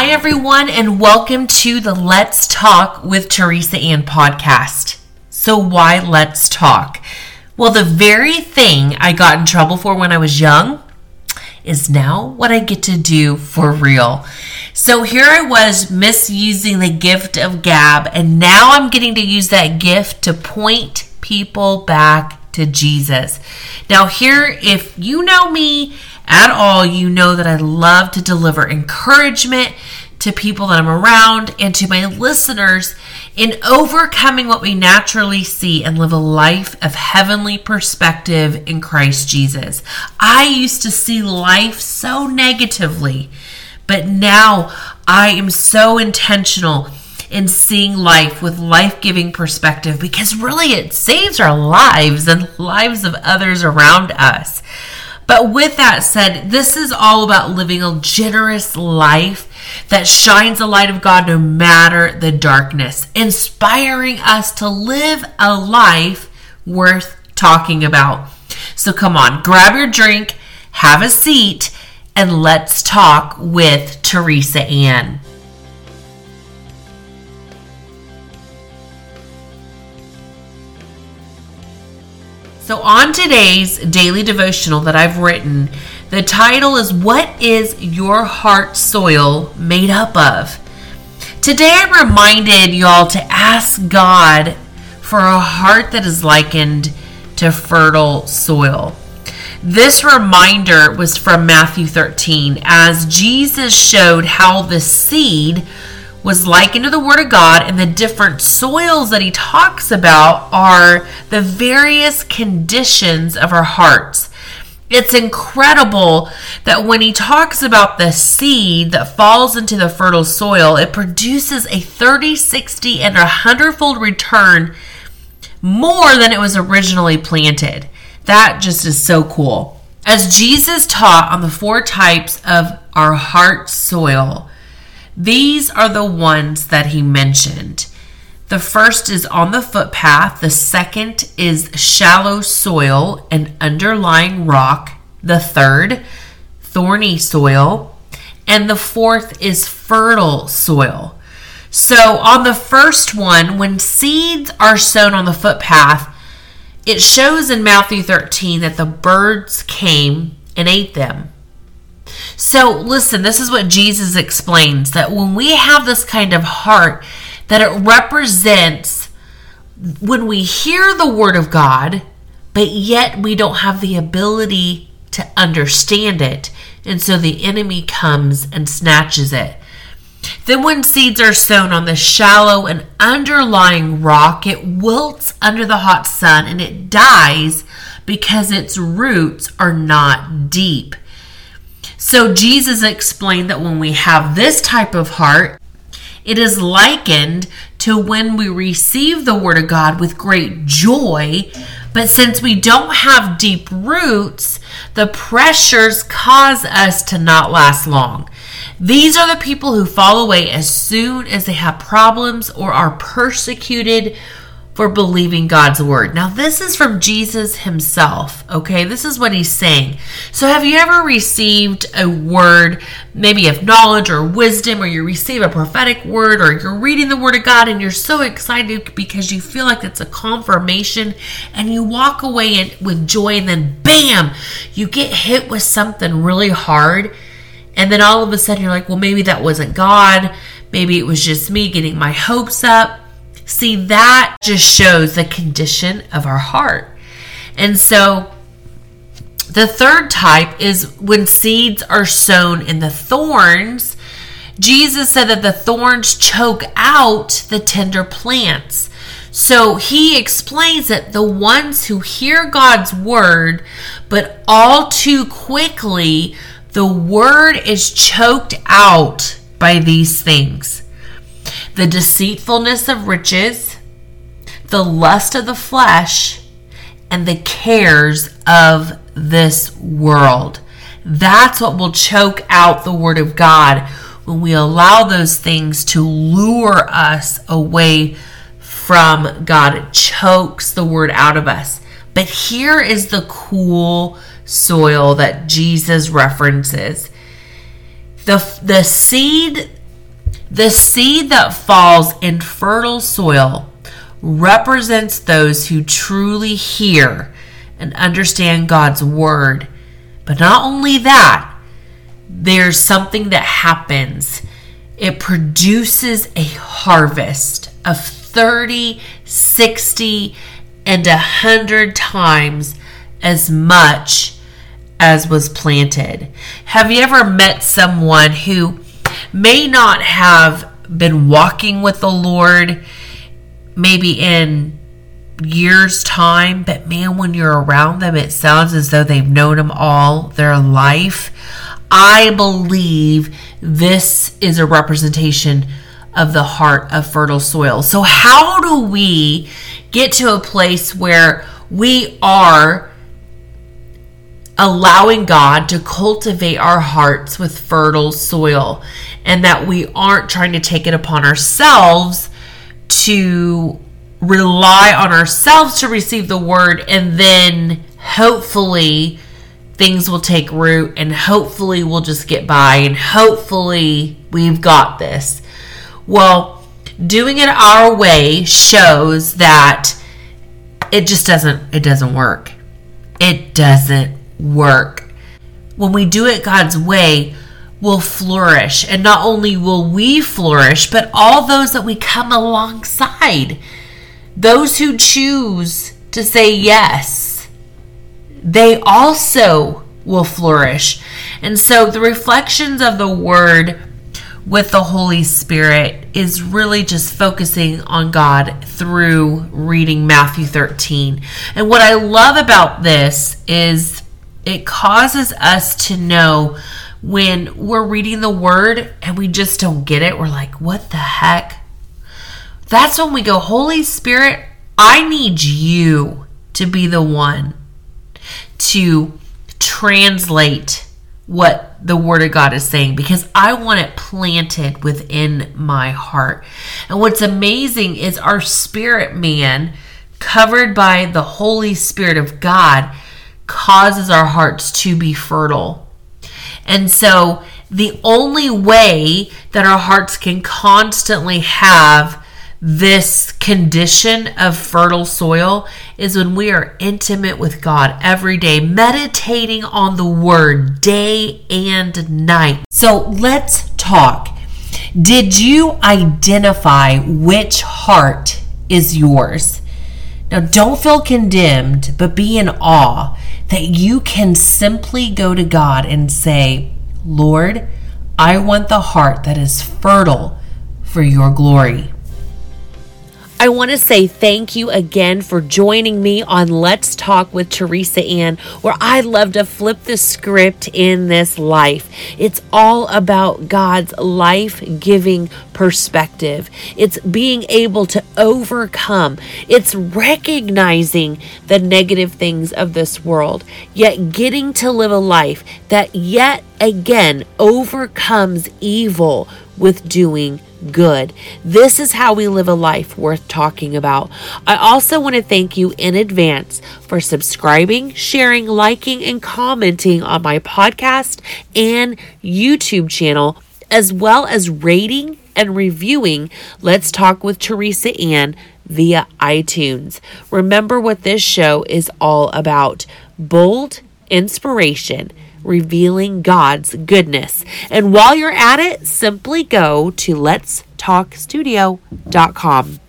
Hi, everyone, and welcome to the Let's Talk with Teresa Ann podcast. So, why Let's Talk? Well, the very thing I got in trouble for when I was young is now what I get to do for real. So, here I was misusing the gift of gab, and now I'm getting to use that gift to point people back to Jesus. Now, here, if you know me, at all, you know that I love to deliver encouragement to people that I'm around and to my listeners in overcoming what we naturally see and live a life of heavenly perspective in Christ Jesus. I used to see life so negatively, but now I am so intentional in seeing life with life giving perspective because really it saves our lives and lives of others around us. But with that said, this is all about living a generous life that shines the light of God no matter the darkness, inspiring us to live a life worth talking about. So come on, grab your drink, have a seat, and let's talk with Teresa Ann. So, on today's daily devotional that I've written, the title is What is Your Heart Soil Made Up of? Today, I reminded y'all to ask God for a heart that is likened to fertile soil. This reminder was from Matthew 13 as Jesus showed how the seed was likened to the Word of God, and the different soils that he talks about are the various conditions of our hearts. It's incredible that when he talks about the seed that falls into the fertile soil, it produces a 30, 60, and a hundredfold return more than it was originally planted. That just is so cool. As Jesus taught on the four types of our heart soil, these are the ones that he mentioned. The first is on the footpath, the second is shallow soil and underlying rock, the third, thorny soil, and the fourth is fertile soil. So, on the first one, when seeds are sown on the footpath, it shows in Matthew 13 that the birds came and ate them. So, listen, this is what Jesus explains that when we have this kind of heart, that it represents when we hear the word of God, but yet we don't have the ability to understand it. And so the enemy comes and snatches it. Then, when seeds are sown on the shallow and underlying rock, it wilts under the hot sun and it dies because its roots are not deep. So Jesus explained that when we have this type of heart, it is likened to when we receive the Word of God with great joy. But since we don't have deep roots, the pressures cause us to not last long. These are the people who fall away as soon as they have problems or are persecuted for believing God's word. Now, this is from Jesus himself, okay? This is what he's saying. So, have you ever received a word, maybe of knowledge or wisdom, or you receive a prophetic word, or you're reading the word of God and you're so excited because you feel like it's a confirmation and you walk away with joy, and then bam, you get hit with something really hard. And then all of a sudden, you're like, well, maybe that wasn't God. Maybe it was just me getting my hopes up See, that just shows the condition of our heart. And so the third type is when seeds are sown in the thorns. Jesus said that the thorns choke out the tender plants. So he explains that the ones who hear God's word, but all too quickly, the word is choked out by these things the deceitfulness of riches, the lust of the flesh, and the cares of this world. That's what will choke out the Word of God when we allow those things to lure us away from God. It chokes the Word out of us. But here is the cool soil that Jesus references. The, the seed The seed that falls in fertile soil represents those who truly hear and understand God's word. But not only that, there's something that happens. It produces a harvest of 30, 60, and 100 times as much as was planted. Have you ever met someone who may not have been walking with the Lord maybe in years' time, but man, when you're around them, it sounds as though they've known Him all their life. I believe this is a representation of the heart of fertile soil. So, how do we get to a place where we are allowing God to cultivate our hearts with fertile soil and that we aren't trying to take it upon ourselves to rely on ourselves to receive the word and then hopefully things will take root and hopefully we'll just get by and hopefully we've got this. Well, doing it our way shows that it just doesn't it doesn't work. It doesn't work. When we do it God's way, we'll flourish. And not only will we flourish, but all those that we come alongside, those who choose to say yes, they also will flourish. And so the reflections of the word with the Holy Spirit is really just focusing on God through reading Matthew 13. And what I love about this is it causes us to know when we're reading the word and we just don't get it. We're like, what the heck? That's when we go, Holy Spirit, I need you to be the one to translate what the Word of God is saying because I want it planted within my heart. And what's amazing is our spirit man, covered by the Holy Spirit of God, causes our hearts to be fertile. And so, the only way that our hearts can constantly have this condition of fertile soil is when we are intimate with God every day, meditating on the Word day and night. So let's talk. Did you identify which heart is yours? Now, don't feel condemned, but be in awe that you can simply go to God and say, Lord, I want the heart that is fertile for your glory. I want to say thank you again for joining me on Let's Talk with Teresa Ann, where I love to flip the script in this life. It's all about God's life giving perspective. It's being able to overcome, it's recognizing the negative things of this world, yet getting to live a life that yet again overcomes evil with doing good. This is how we live a life worth talking about. I also want to thank you in advance for subscribing, sharing, liking, and commenting on my podcast and YouTube channel, as well as rating and reviewing Let's Talk with Teresa Ann via iTunes. Remember what this show is all about bold inspiration revealing God's goodness. And while you're at it, simply go to letstalkstudio.com.